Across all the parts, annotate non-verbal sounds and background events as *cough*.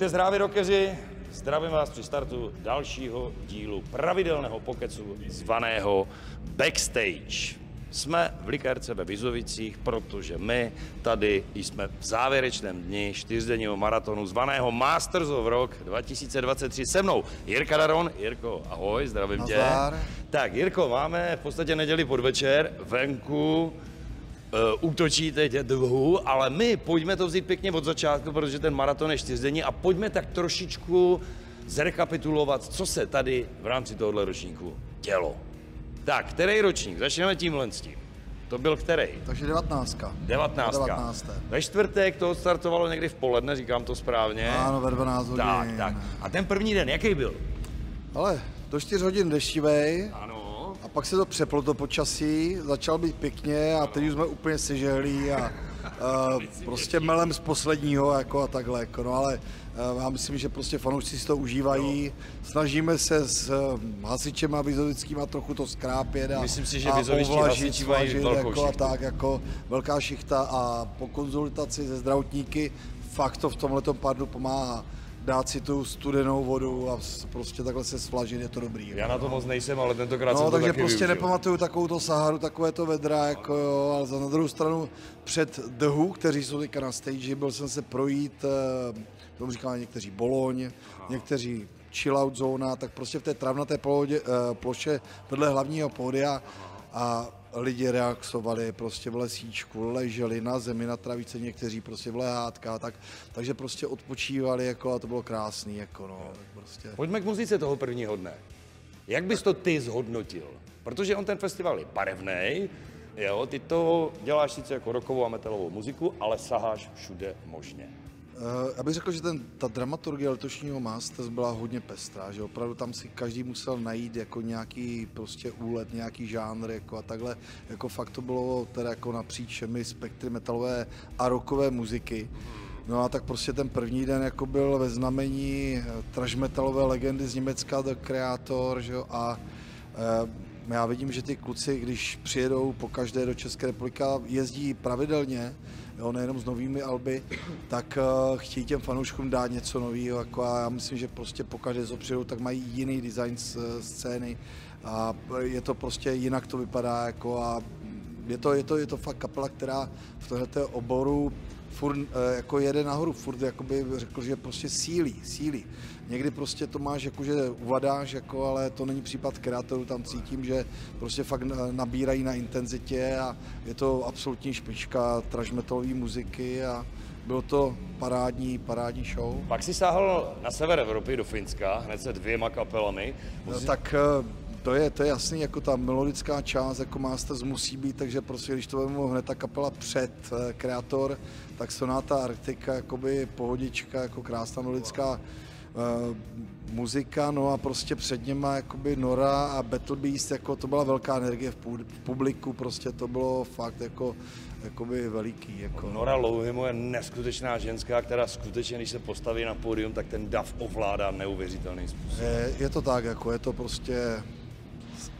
Buďte zdraví, rokeři. Zdravím vás při startu dalšího dílu pravidelného pokecu zvaného Backstage. Jsme v Likérce ve Vizovicích, protože my tady jsme v závěrečném dni čtyřdenního maratonu zvaného Masters of Rock 2023 se mnou. Jirka Daron, Jirko, ahoj, zdravím Nazdar. tě. Tak, Jirko, máme v podstatě neděli podvečer, venku, uh, útočí teď dvou, ale my pojďme to vzít pěkně od začátku, protože ten maraton je čtyřdenní a pojďme tak trošičku zrekapitulovat, co se tady v rámci tohohle ročníku dělo. Tak, který ročník? Začneme tímhle s tím. To byl který? Takže 19. 19. 19. Ve čtvrtek to startovalo někdy v poledne, říkám to správně. Ano, ve 12 hodin. Tak, tak. A ten první den, jaký byl? Ale do 4 hodin deštivej Ano. A pak se to přeplo to počasí, začal být pěkně a teď už jsme úplně sežehlí a uh, prostě melem z posledního jako a takhle. Jako, no, ale uh, já myslím, že prostě fanoušci si to užívají. Snažíme se s uh, hasičem a vizovickýma trochu to skrápět a, Myslím si, že a vizovičtí hasiči mají velkou jako, a tak, jako velká šichta a po konzultaci se zdravotníky fakt to v tomhletom pádlu pomáhá dát si tu studenou vodu a prostě takhle se svlažit, je to dobrý. Já na to moc nejsem, ale tentokrát jsem No, to takže taky prostě využil. nepamatuju takovou to Saharu, takové to vedra, jako jo, ale za na druhou stranu před The Who, kteří jsou teďka na stage, byl jsem se projít, eh, tomu říkali někteří Boloň, někteří chill out zóna, tak prostě v té travnaté pohodě, eh, ploše vedle hlavního pódia a lidi reaxovali prostě v lesíčku, leželi na zemi, na travice, někteří prostě v lehátkách, tak, takže prostě odpočívali jako a to bylo krásný, jako no, prostě. Pojďme k muzice toho prvního dne. Jak bys to ty zhodnotil? Protože on ten festival je barevný, jo, ty to děláš sice jako rokovou a metalovou muziku, ale saháš všude možně. Eh, Já bych řekl, že ten, ta dramaturgie letošního Masters byla hodně pestrá, že opravdu tam si každý musel najít jako nějaký prostě úlet, nějaký žánr jako a takhle, jako fakt to bylo teda jako napříč všemi spektry metalové a rockové muziky. No a tak prostě ten první den jako byl ve znamení eh, trash metalové legendy z Německa The Creator, že jo, a eh, já vidím, že ty kluci, když přijedou po každé do České republiky, jezdí pravidelně, jo, nejenom s novými alby, tak uh, chtějí těm fanouškům dát něco nového. Jako a já myslím, že prostě po každé, co přijedou, tak mají jiný design z, scény a je to prostě jinak to vypadá. Jako a je to, je to, je to fakt kapela, která v tomto oboru furt eh, jako jede nahoru, furt jakoby řekl, že prostě sílí, sílí. Někdy prostě to máš jako, že uvadáš, jako, ale to není případ kreatorů, tam cítím, že prostě fakt na- nabírají na intenzitě a je to absolutní špička trash metalové muziky a bylo to parádní, parádní show. Pak si sáhl na sever Evropy do Finska, hned se dvěma kapelami. No, tak eh, to je, to je jasný, jako ta melodická část jako Masters musí být, takže prostě když to vezmu hned ta kapela před eh, Kreator, tak Sonata Arctica, jakoby pohodička, jako krásná melodická eh, muzika, no a prostě před něma jakoby Nora a Battle Beast, jako to byla velká energie v, pu- v publiku, prostě to bylo fakt jako jakoby veliký. Jako. Nora Louhimo je neskutečná ženská, která skutečně, když se postaví na pódium, tak ten dav ovládá neuvěřitelným způsobem. Je, je to tak, jako je to prostě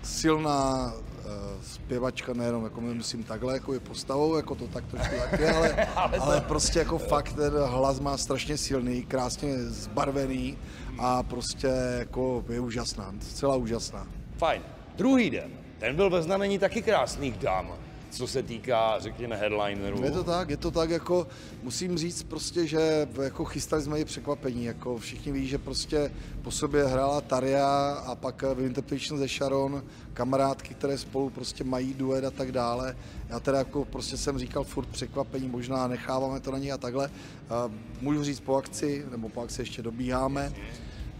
silná uh, zpěvačka, nejenom jako myslím takhle, jako je postavou, jako to tak trošku taky, ale, *laughs* ale prostě jako fakt ten hlas má strašně silný, krásně zbarvený a prostě jako je úžasná, zcela úžasná. Fajn. Druhý den, ten byl ve znamení taky krásných dám, co se týká, řekněme, headlinerů. Je to tak, je to tak, jako musím říct prostě, že jako chystali jsme i překvapení, jako všichni ví, že prostě po sobě hrála Taria a pak v Interpretation ze Sharon, kamarádky, které spolu prostě mají duet a tak dále. Já teda jako prostě jsem říkal furt překvapení, možná necháváme to na ní a takhle. A Můžu říct po akci, nebo po akci ještě dobíháme,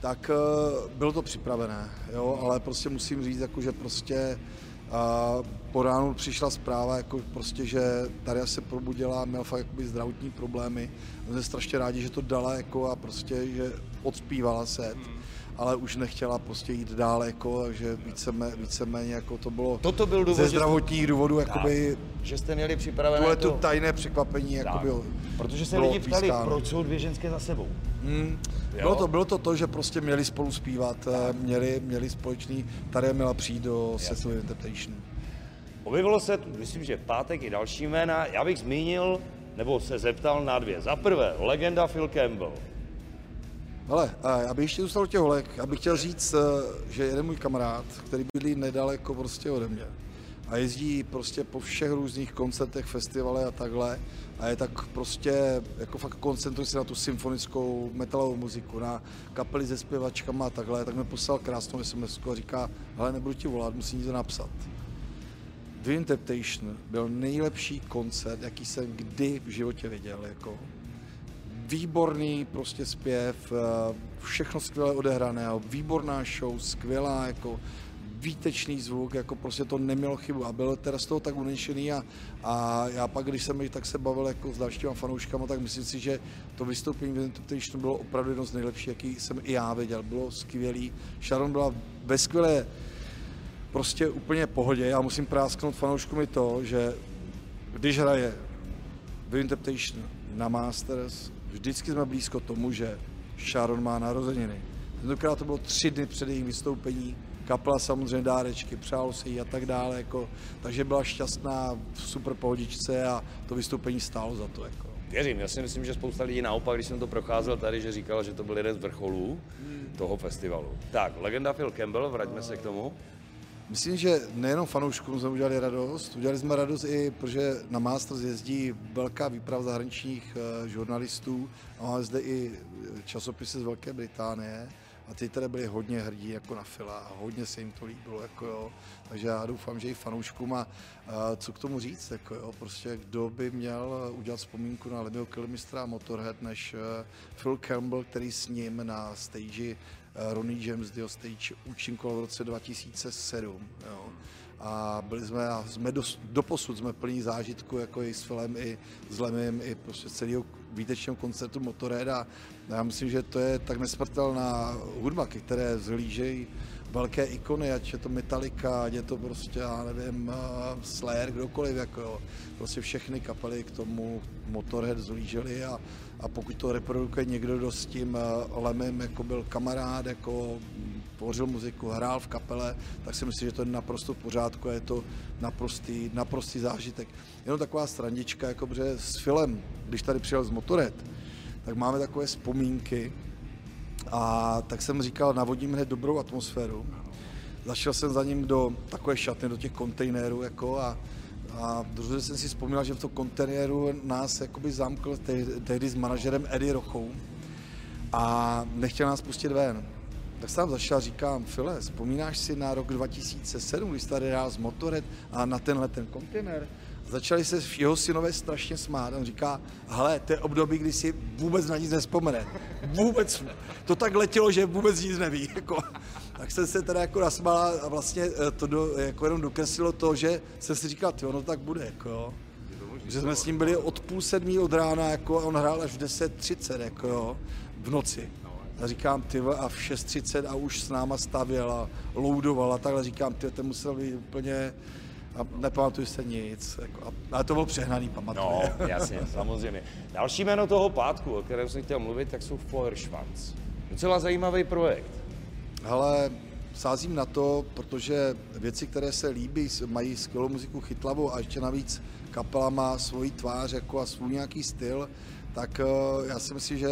tak eh, bylo to připravené, jo, ale prostě musím říct, jako, že prostě po ránu přišla zpráva, jako prostě, že Daria se probudila, měla fakt jakoby zdravotní problémy. My jsme strašně rádi, že to dala jako a prostě, že odspívala set, ale už nechtěla prostě jít dál, jako, takže víceméně, víceméně jako to bylo Toto byl důvod, ze zdravotních důvodů, jakoby Že jste měli připravené to... tu tajné překvapení, jakoby Protože se lidi ptali, proč jsou dvě ženské za sebou. Hmm. Jo? Bylo to, bylo to to, že prostě měli spolu zpívat, eh, měli, měli společný, tady měla přijít do Setu Interpretation. Objevilo se, tu, myslím, že pátek i další jména. Já bych zmínil, nebo se zeptal na dvě. Za prvé, legenda Phil Campbell. Ale já bych ještě zůstal u těch holek. Já bych chtěl říct, eh, že jeden můj kamarád, který bydlí nedaleko prostě ode mě, a jezdí prostě po všech různých koncertech, festivale a takhle a je tak prostě, jako fakt koncentruje se na tu symfonickou metalovou muziku, na kapely se zpěvačkama a takhle, tak mi poslal krásnou SMS a říká, ale nebudu ti volat, musím něco napsat. Dream Temptation byl nejlepší koncert, jaký jsem kdy v životě viděl. Jako. Výborný prostě zpěv, eh, všechno skvěle odehrané, výborná show, skvělá jako výtečný zvuk, jako prostě to nemělo chybu a byl teda z toho tak unešený a, a já pak, když jsem tak se bavil jako s dalšíma fanouškama, tak myslím si, že to vystoupení Temptation bylo opravdu jedno z nejlepších, jaký jsem i já viděl. Bylo skvělý. Sharon byla ve skvělé prostě úplně pohodě. Já musím prásknout fanouškům i to, že když hraje v Temptation na Masters, vždycky jsme blízko tomu, že Sharon má narozeniny. Tentokrát to bylo tři dny před jejím vystoupení, kapela samozřejmě dárečky, přálo se jí a tak dále, jako, takže byla šťastná v super pohodičce a to vystoupení stálo za to. Jako. Věřím, já si myslím, že spousta lidí naopak, když jsem to procházel tady, že říkala, že to byl jeden z vrcholů hmm. toho festivalu. Tak, legenda Phil Campbell, vraťme se k tomu. Myslím, že nejenom fanouškům jsme udělali radost, udělali jsme radost i, protože na Masters jezdí velká výprava zahraničních uh, žurnalistů a máme zde i časopisy z Velké Británie a ty tedy byli hodně hrdí jako na Fila a hodně se jim to líbilo, jako jo. takže já doufám, že i fanouškům a, a co k tomu říct, jako jo, prostě kdo by měl udělat vzpomínku na Lemio Kilmistra Motorhead než uh, Phil Campbell, který s ním na stage uh, Ronnie James Dio Stage účinkoval v roce 2007, jo a byli jsme, a jsme do, doposud jsme plní zážitku jako i s filmem, i s Lemem, i prostě celého výtečného koncertu Motorhead. A já myslím, že to je tak nesmrtelná hudba, které zhlížejí velké ikony, ať je to Metallica, ať je to prostě, já nevím, Slayer, kdokoliv, jako jo. Prostě všechny kapely k tomu Motorhead zhlíželi a, a pokud to reprodukuje někdo, kdo s tím Lemem jako byl kamarád, jako tvořil muziku, hrál v kapele, tak si myslím, že to je naprosto v pořádku a je to naprostý, naprostý zážitek. Jenom taková strandička, jako s filmem, když tady přijel z Motoret, tak máme takové vzpomínky a tak jsem říkal, navodím hned dobrou atmosféru. Zašel jsem za ním do takové šatny, do těch kontejnerů jako a, a druhý jsem si vzpomněl, že v tom kontejneru nás jakoby zamkl tehdy s manažerem Eddie Rochou a nechtěl nás pustit ven. Tak jsem zašel a říkám, File, vzpomínáš si na rok 2007, když tady hrál z Motoret a na tenhle ten kontejner? Začali se jeho synové strašně smát. On říká, hele, to je období, kdy si vůbec na nic nespomene. Vůbec. To tak letělo, že vůbec nic neví. Jako. Tak jsem se teda jako nasmál a vlastně eh, to do, jako jenom dokreslilo to, že jsem si říkal, ty ono tak bude. Jako. Že jsme s ním byli od půl sedmí od rána jako, a on hrál až v 10.30 jako, v noci. A říkám, ty a v 6.30 a už s náma stavěl a loudoval a takhle říkám, ty, ten musel být úplně a nepamatuju se nic, jako, ale to bylo přehnaný, pamatuju. No, jasně, samozřejmě. Další jméno toho pátku, o kterém jsem chtěl mluvit, tak jsou Feuerschwanz. Docela zajímavý projekt. Ale sázím na to, protože věci, které se líbí, mají skvělou muziku chytlavou a ještě navíc kapela má svoji tvář jako a svůj nějaký styl, tak uh, já si myslím, že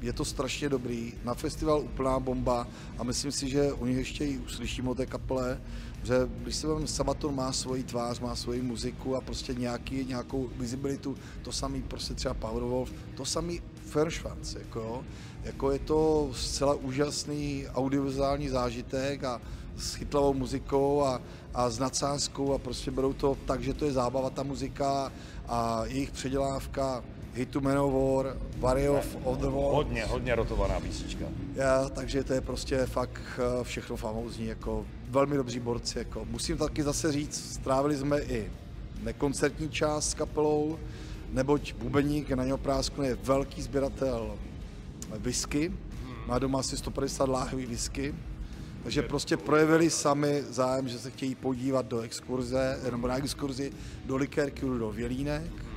je to strašně dobrý. Na festival úplná bomba a myslím si, že o nich ještě i uslyšíme o té kapele, že když se vám Sabaton má svoji tvář, má svoji muziku a prostě nějaký, nějakou visibilitu, to samý prostě třeba Powerwolf, to samý Ferschwanz, jako, jako je to zcela úžasný audiovizuální zážitek a s chytlavou muzikou a, a s nadsázkou a prostě berou to tak, že to je zábava ta muzika a jejich předělávka Hit to Manowar, Warrior of the Wall. Hodně, hodně rotovaná písnička. Já, takže to je prostě fakt eh, všechno famózní, jako velmi dobří borci. Jako. Musím taky zase říct, strávili jsme i nekoncertní část s kapelou, neboť Bubeník na něho prásknu je velký sběratel whisky, má doma asi 150 láhví whisky, takže prostě projevili sami zájem, že se chtějí podívat do exkurze, nebo na exkurzi do likérky, do Vělínek.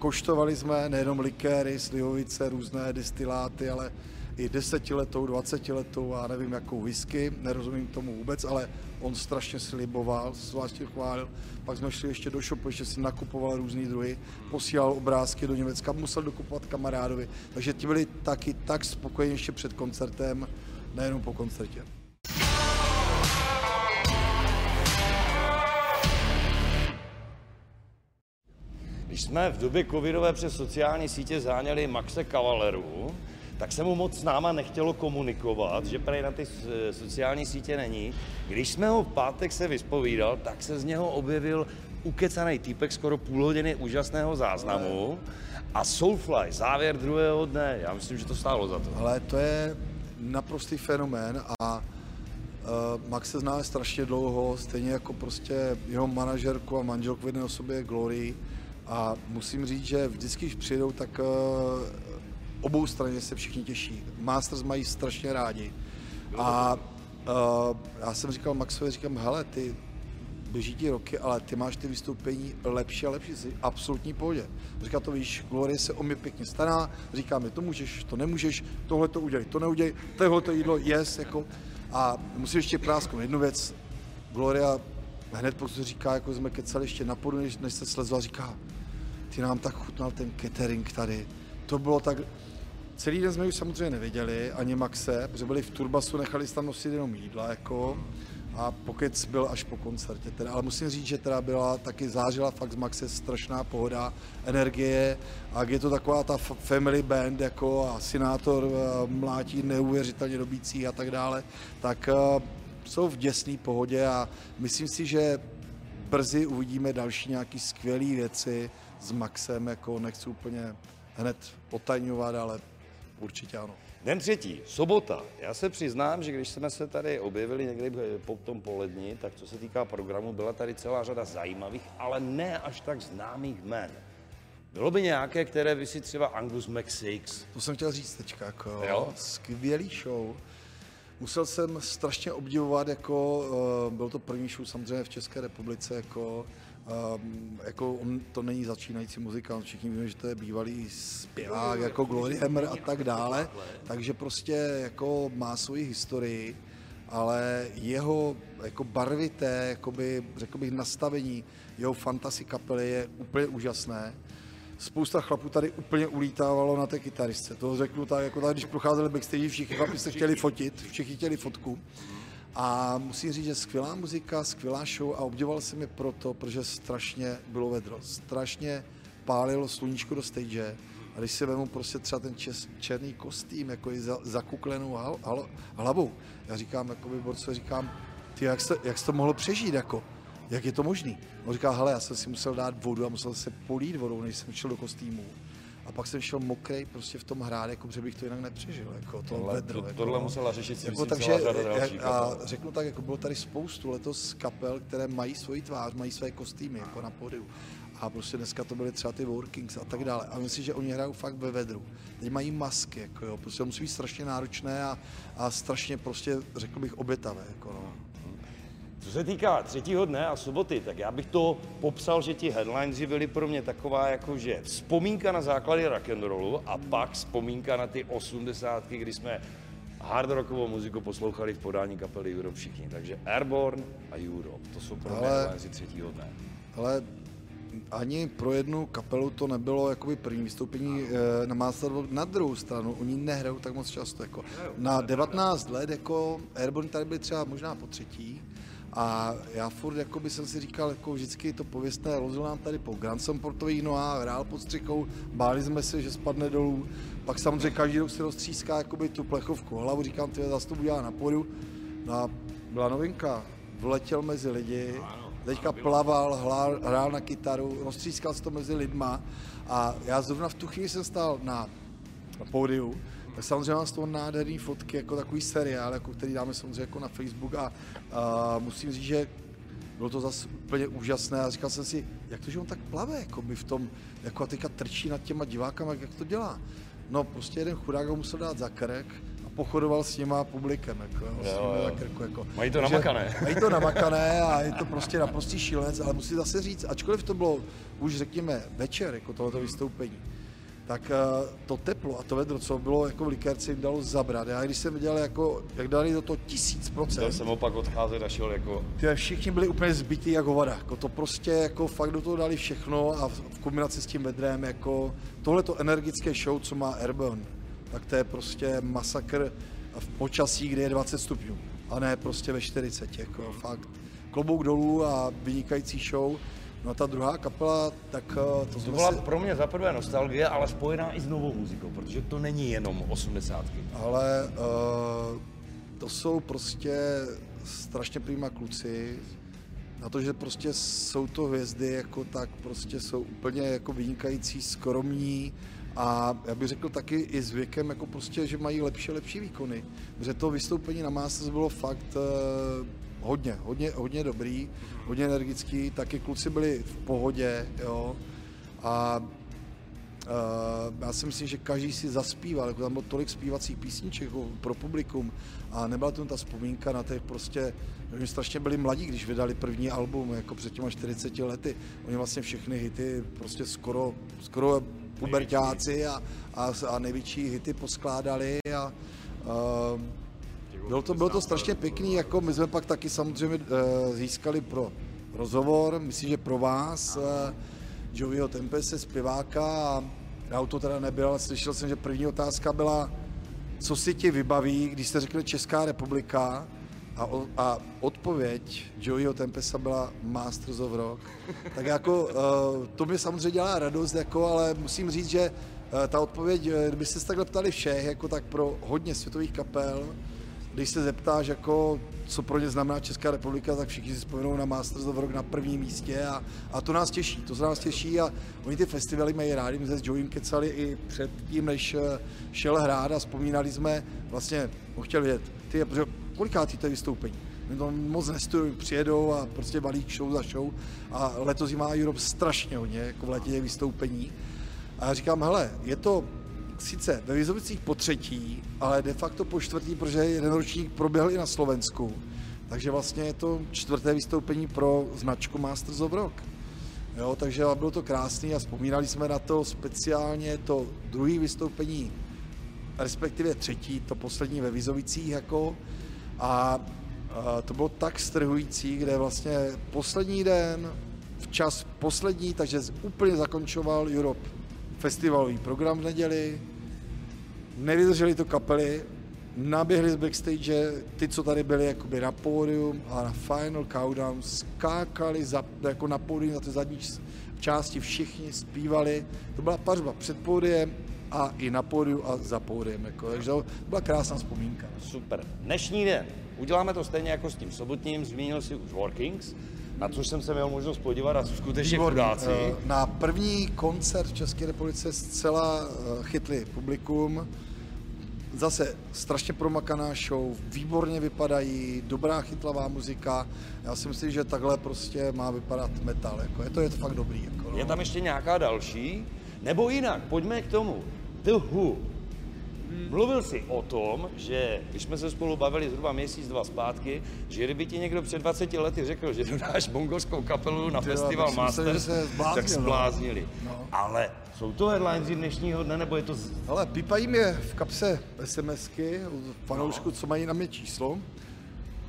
Koštovali jsme nejenom likéry, slivovice, různé destiláty, ale i desetiletou, dvacetiletou a nevím jakou whisky, nerozumím tomu vůbec, ale on strašně sliboval, zvláště chválil. Pak jsme šli ještě do shopu, ještě si nakupoval různý druhy, posílal obrázky do Německa, musel dokupovat kamarádovi, takže ti byli taky tak spokojení ještě před koncertem, nejenom po koncertě. Když jsme v době covidové přes sociální sítě záněli Maxe Cavaleru, tak se mu moc s náma nechtělo komunikovat, že prej na ty sociální sítě není. Když jsme ho v pátek se vyspovídal, tak se z něho objevil ukecaný týpek skoro půl hodiny úžasného záznamu a Soulfly, závěr druhého dne, já myslím, že to stálo za to. Ale to je naprostý fenomén a uh, Max se zná strašně dlouho, stejně jako prostě jeho manažerku a manželku v jedné osobě Glory. A musím říct, že vždycky, když přijedou, tak uh, obou straně se všichni těší. Masters mají strašně rádi. A uh, já jsem říkal Maxovi, říkám, hele, ty běží ti roky, ale ty máš ty vystoupení lepší a lepší, jsi absolutní pohodě. Říká to, víš, Glorie se o mě pěkně stará, říká mi, to můžeš, to nemůžeš, tohle to udělej, to neudělej, tohle to jídlo, yes, jako. A musím ještě prásknout jednu věc, Gloria hned pokud říká, jako jsme kecali ještě na podu, než, než se slezla, říká, ty nám tak chutnal ten catering tady. To bylo tak, Celý den jsme už samozřejmě neviděli, ani Maxe, protože byli v Turbasu, nechali tam nosit jenom jídla, jako, a pokec byl až po koncertě. Teda. Ale musím říct, že teda byla taky zářila fakt z Maxe strašná pohoda, energie a je to taková ta family band jako a Sinátor mlátí neuvěřitelně dobící a tak dále, tak uh, jsou v děsné pohodě a myslím si, že brzy uvidíme další nějaké skvělé věci s Maxem, jako nechci úplně hned potajňovat, ale určitě ano. Den třetí, sobota. Já se přiznám, že když jsme se tady objevili někdy po tom poledni, tak co se týká programu, byla tady celá řada zajímavých, ale ne až tak známých jmen. Bylo by nějaké, které by si třeba Angus McSix? To jsem chtěl říct teďka, jako jo? skvělý show. Musel jsem strašně obdivovat, jako, uh, byl to první show samozřejmě v České republice, jako, Um, jako on to není začínající muzikant, všichni víme, že to je bývalý zpěvák, jako Glory Hammer a tak dále, takže prostě jako má svoji historii, ale jeho jako barvité, jakoby, řekl bych, nastavení jeho fantasy kapely je úplně úžasné. Spousta chlapů tady úplně ulítávalo na té kytaristce. To řeknu tak, jako tak, když procházeli backstage, všichni chlapi se chtěli fotit, všichni chtěli fotku. A musím říct, že skvělá muzika, skvělá show a obdivoval jsem je proto, protože strašně bylo vedro. Strašně pálilo sluníčko do stage. A když si vemu prostě třeba ten čes, černý kostým, jako i za, zakuklenou hal, hal, hlavou, já říkám, jako by říkám, ty, jak jste, jak jste to mohl přežít, jako, jak je to možný? On říká, hele, já jsem si musel dát vodu a musel se polít vodou, než jsem šel do kostýmu a pak jsem šel mokrý prostě v tom hrát, jako protože bych to jinak nepřežil, jako to tohle, vedro. To, jako, tohle musela řešit si jako, takže, další a řeknu tak, jako bylo tady spoustu letos kapel, které mají svoji tvář, mají své kostýmy, jako na pódiu. A prostě dneska to byly třeba ty Workings a tak dále. A myslím, že oni hrajou fakt ve vedru. Teď mají masky, jako jo, prostě musí být strašně náročné a, a strašně prostě, řekl bych, obětavé. Jako no. Co se týká třetího dne a soboty, tak já bych to popsal, že ti headlines byly pro mě taková jako, že vzpomínka na základy rollu a pak vzpomínka na ty osmdesátky, kdy jsme hard rockovou muziku poslouchali v podání kapely Europe všichni. Takže Airborne a Europe, to jsou pro mě headlines třetího dne. Ale ani pro jednu kapelu to nebylo jakoby první vystoupení eh, na Master Na druhou stranu, oni nehrajou tak moc často. Jako. Na 19 let jako Airborne tady byli třeba možná po třetí, a já furt jako by jsem si říkal, jako vždycky to pověstné rozil nám tady po Grand Portový, no a hrál pod střechou, báli jsme se, že spadne dolů. Pak samozřejmě každý rok si roztříská jakoby tu plechovku hlavu, říkám, ty zase to udělá na podu. No a byla novinka, vletěl mezi lidi, teďka plaval, hrál, hrál na kytaru, roztřískal se to mezi lidma a já zrovna v tu chvíli jsem stál na, na pódiu tak samozřejmě mám z toho nádherný fotky, jako takový seriál, jako který dáme samozřejmě jako na Facebook a, a musím říct, že bylo to zase úplně úžasné a říkal jsem si, jak to, že on tak plave, jako by v tom, jako a teďka trčí nad těma divákama, jak to dělá. No prostě jeden chudák ho musel dát za krek a pochodoval s nima publikem, jako, jo, jo, jo. Za krku, jako. Mají to Takže, namakané. Mají to *laughs* namakané a je to prostě naprostý šílenec, ale musím zase říct, ačkoliv to bylo už řekněme večer, jako tohoto vystoupení, tak uh, to teplo a to vedro, co bylo jako v likérci, jim dalo zabrat. Já když jsem viděl, jako, jak dali do toho tisíc Chtěl procent, jsem opak odcházet a šel jako... ty všichni byli úplně zbytí jako voda. Jako to prostě jako fakt do toho dali všechno a v, kombinaci s tím vedrem, jako tohleto energické show, co má Airborne, tak to je prostě masakr v počasí, kde je 20 stupňů a ne prostě ve 40, jako fakt. Klobouk dolů a vynikající show. No a ta druhá kapela, tak eh, to To jsme byla si, pro mě za prvé nostalgie, ale spojená i s novou muzikou, protože to není jenom osmdesátky. ale uh, to jsou prostě strašně prýma kluci. Na to, že prostě jsou to hvězdy, jako tak prostě jsou úplně jako vynikající, skromní a já bych řekl taky i s věkem, jako prostě, že mají lepší lepší výkony. Protože to vystoupení na Masters bylo fakt uh, hodně, hodně, hodně dobrý, hodně energický, taky kluci byli v pohodě, jo. A Uh, já si myslím, že každý si zaspíval, jako tam bylo tolik zpívacích písniček jako pro publikum a nebyla tam ta vzpomínka na těch prostě, oni strašně byli mladí, když vydali první album, jako před těma 40 lety. Oni vlastně všechny hity prostě skoro, skoro pubertáci a, a, a největší hity poskládali a uh, bylo to, bylo to strašně pěkný, jako my jsme pak taky samozřejmě uh, získali pro rozhovor, myslím, že pro vás, uh, Joeyho Tempese, zpěváka a já u to teda nebyl, ale slyšel jsem, že první otázka byla, co si ti vybaví, když jste řekli Česká republika a, o, a odpověď Joeyho Tempesa byla Masters of Rock. Tak jako uh, to mi samozřejmě dělá radost, jako, ale musím říct, že uh, ta odpověď, eh, kdyby se takhle ptali všech, jako tak pro hodně světových kapel, když se zeptáš, jako, co pro ně znamená Česká republika, tak všichni si vzpomenou na Masters of Rock na prvním místě a, a to nás těší, to se nás těší a oni ty festivaly mají rádi, my jsme s Joeym kecali i před tím, než eh, šel hrát a vzpomínali jsme, vlastně, ho chtěl vědět, ty, kolikátý to je vystoupení? Oni to moc nestojí, přijedou a prostě balík show za show a letos jí má Europe strašně hodně, jako v letě těch vystoupení. A já říkám, hele, je to sice ve Vizovicích po třetí, ale de facto po čtvrtý, protože jeden ročník proběhl i na Slovensku. Takže vlastně je to čtvrté vystoupení pro značku Masters of Rock. Jo, takže bylo to krásný a vzpomínali jsme na to speciálně to druhé vystoupení, respektive třetí, to poslední ve Vizovicích jako. A, a to bylo tak strhující, kde vlastně poslední den, včas poslední, takže úplně zakončoval Europe festivalový program v neděli, nevydrželi to kapely, naběhli z backstage, ty, co tady byli jakoby na pódium a na final countdown skákali za, jako na pódium za ty zadní části, všichni zpívali. To byla pařba před pódiem a i na pódiu a za pódiem. Jako, takže to byla krásná vzpomínka. Super. Dnešní den. Uděláme to stejně jako s tím sobotním, zmínil si už Workings, na což jsem se měl možnost podívat a skutečně chudáci. Eh, Na první koncert v České republice zcela eh, chytli publikum. Zase strašně promakaná show, výborně vypadají, dobrá chytlavá muzika. Já si myslím, že takhle prostě má vypadat metal. Jako. Je, to, je to fakt dobrý. Jako, no. Je tam ještě nějaká další? Nebo jinak, pojďme k tomu. The Who. Mluvil jsi o tom, že když jsme se spolu bavili zhruba měsíc, dva zpátky, že kdyby ti někdo před 20 lety řekl, že dodáš mongolskou kapelu na Ty jo, festival Masters, že se zbláznil, tak no. zbláznili. No. Ale jsou to headlinesi dnešního dne, nebo je to... Ale pípají mě v kapse SMSky od fanoušků, No. co mají na mě číslo.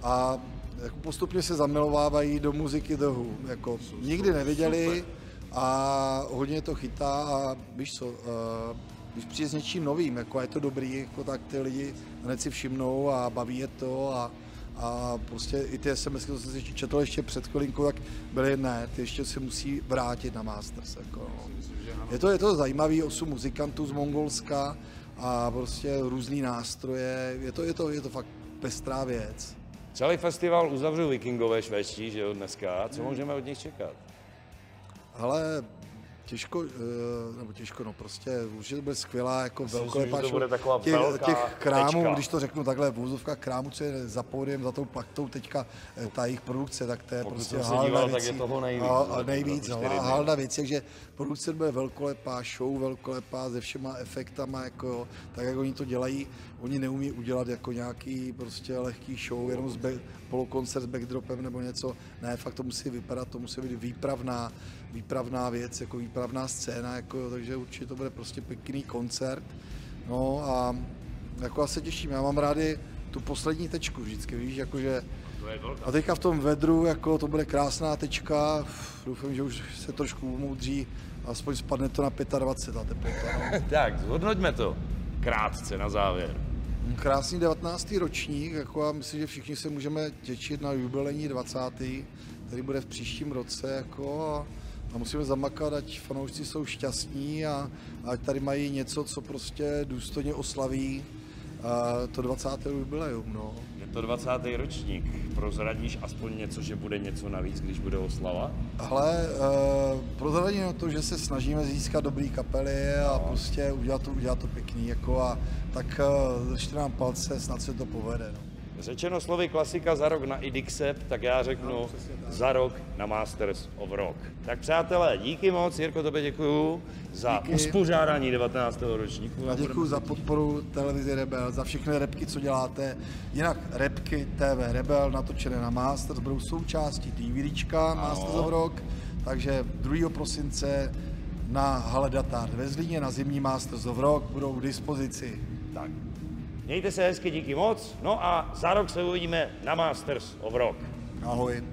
A jako postupně se zamilovávají do muziky The Who. Jako nikdy neviděli a hodně to chytá a víš co, uh, když přijde s něčím novým, jako a je to dobrý, jako tak ty lidi hned si všimnou a baví je to a, a prostě i ty SMS, co jsem si četl ještě před chvilinkou, tak byly ne, ty ještě se musí vrátit na Masters. Jako, no. Je to, je to zajímavý, osm muzikantů z Mongolska a prostě různý nástroje, je to, je to, je to fakt pestrá věc. Celý festival uzavřou vikingové švédští, že jo, dneska. Co můžeme od nich čekat? Ale těžko, eh, nebo těžko, no prostě určitě to bude skvělá, jako velkolepá že to show. bude taková těch, velká těch krámů, tečka. když to řeknu takhle, v úzovkách krámů, co je za pódiem, za tou plaktou teďka eh, ta jejich produkce, tak to je Pokud prostě halda díval, tak věcí. je toho nejvíc, A, a nejvíc, no, halda věcí, takže produkce bude velkolepá, show velkolepá, se všema efektama, jako, jo, tak jak oni to dělají, oni neumí udělat jako nějaký prostě lehký show, jenom s back, polokoncert s backdropem nebo něco. Ne, fakt to musí vypadat, to musí být výpravná, výpravná věc, jako výpravná scéna, jako, takže určitě to bude prostě pěkný koncert. No a jako já se těším, já mám rádi tu poslední tečku vždycky, víš, jakože a teďka v tom vedru, jako to bude krásná tečka, Uf, doufám, že už se trošku umoudří, aspoň spadne to na 25 ta teplota. No. *laughs* Tak, zhodnoťme to krátce na závěr. Krásný 19. ročník, jako a myslím, že všichni se můžeme těšit na jubilejní 20. který bude v příštím roce, jako a, a musíme zamakat, ať fanoušci jsou šťastní a ať tady mají něco, co prostě důstojně oslaví a to 20. jubileum, no. Je to 20. ročník. Prozradíš aspoň něco, že bude něco navíc, když bude oslava? Ale uh, prozradím o to, že se snažíme získat dobrý kapely a prostě udělat to, udělat to pěkný, jako a tak uh, držte nám palce, snad se to povede, no. Řečeno slovy klasika za rok na Idixep, tak já řeknu za rok na Masters of Rock. Tak přátelé, díky moc, Jirko, tobě děkuju za Díky. uspořádání 19. ročníku. A děkuji za podporu televizi Rebel, za všechny repky, co děláte. Jinak repky TV Rebel natočené na Masters budou součástí DVDčka Masters of Rock, takže 2. prosince na Hale Datár ve Zlíně na zimní Masters of Rock budou k dispozici. Tak. Mějte se hezky, díky moc. No a za rok se uvidíme na Masters of Rock. Ahoj.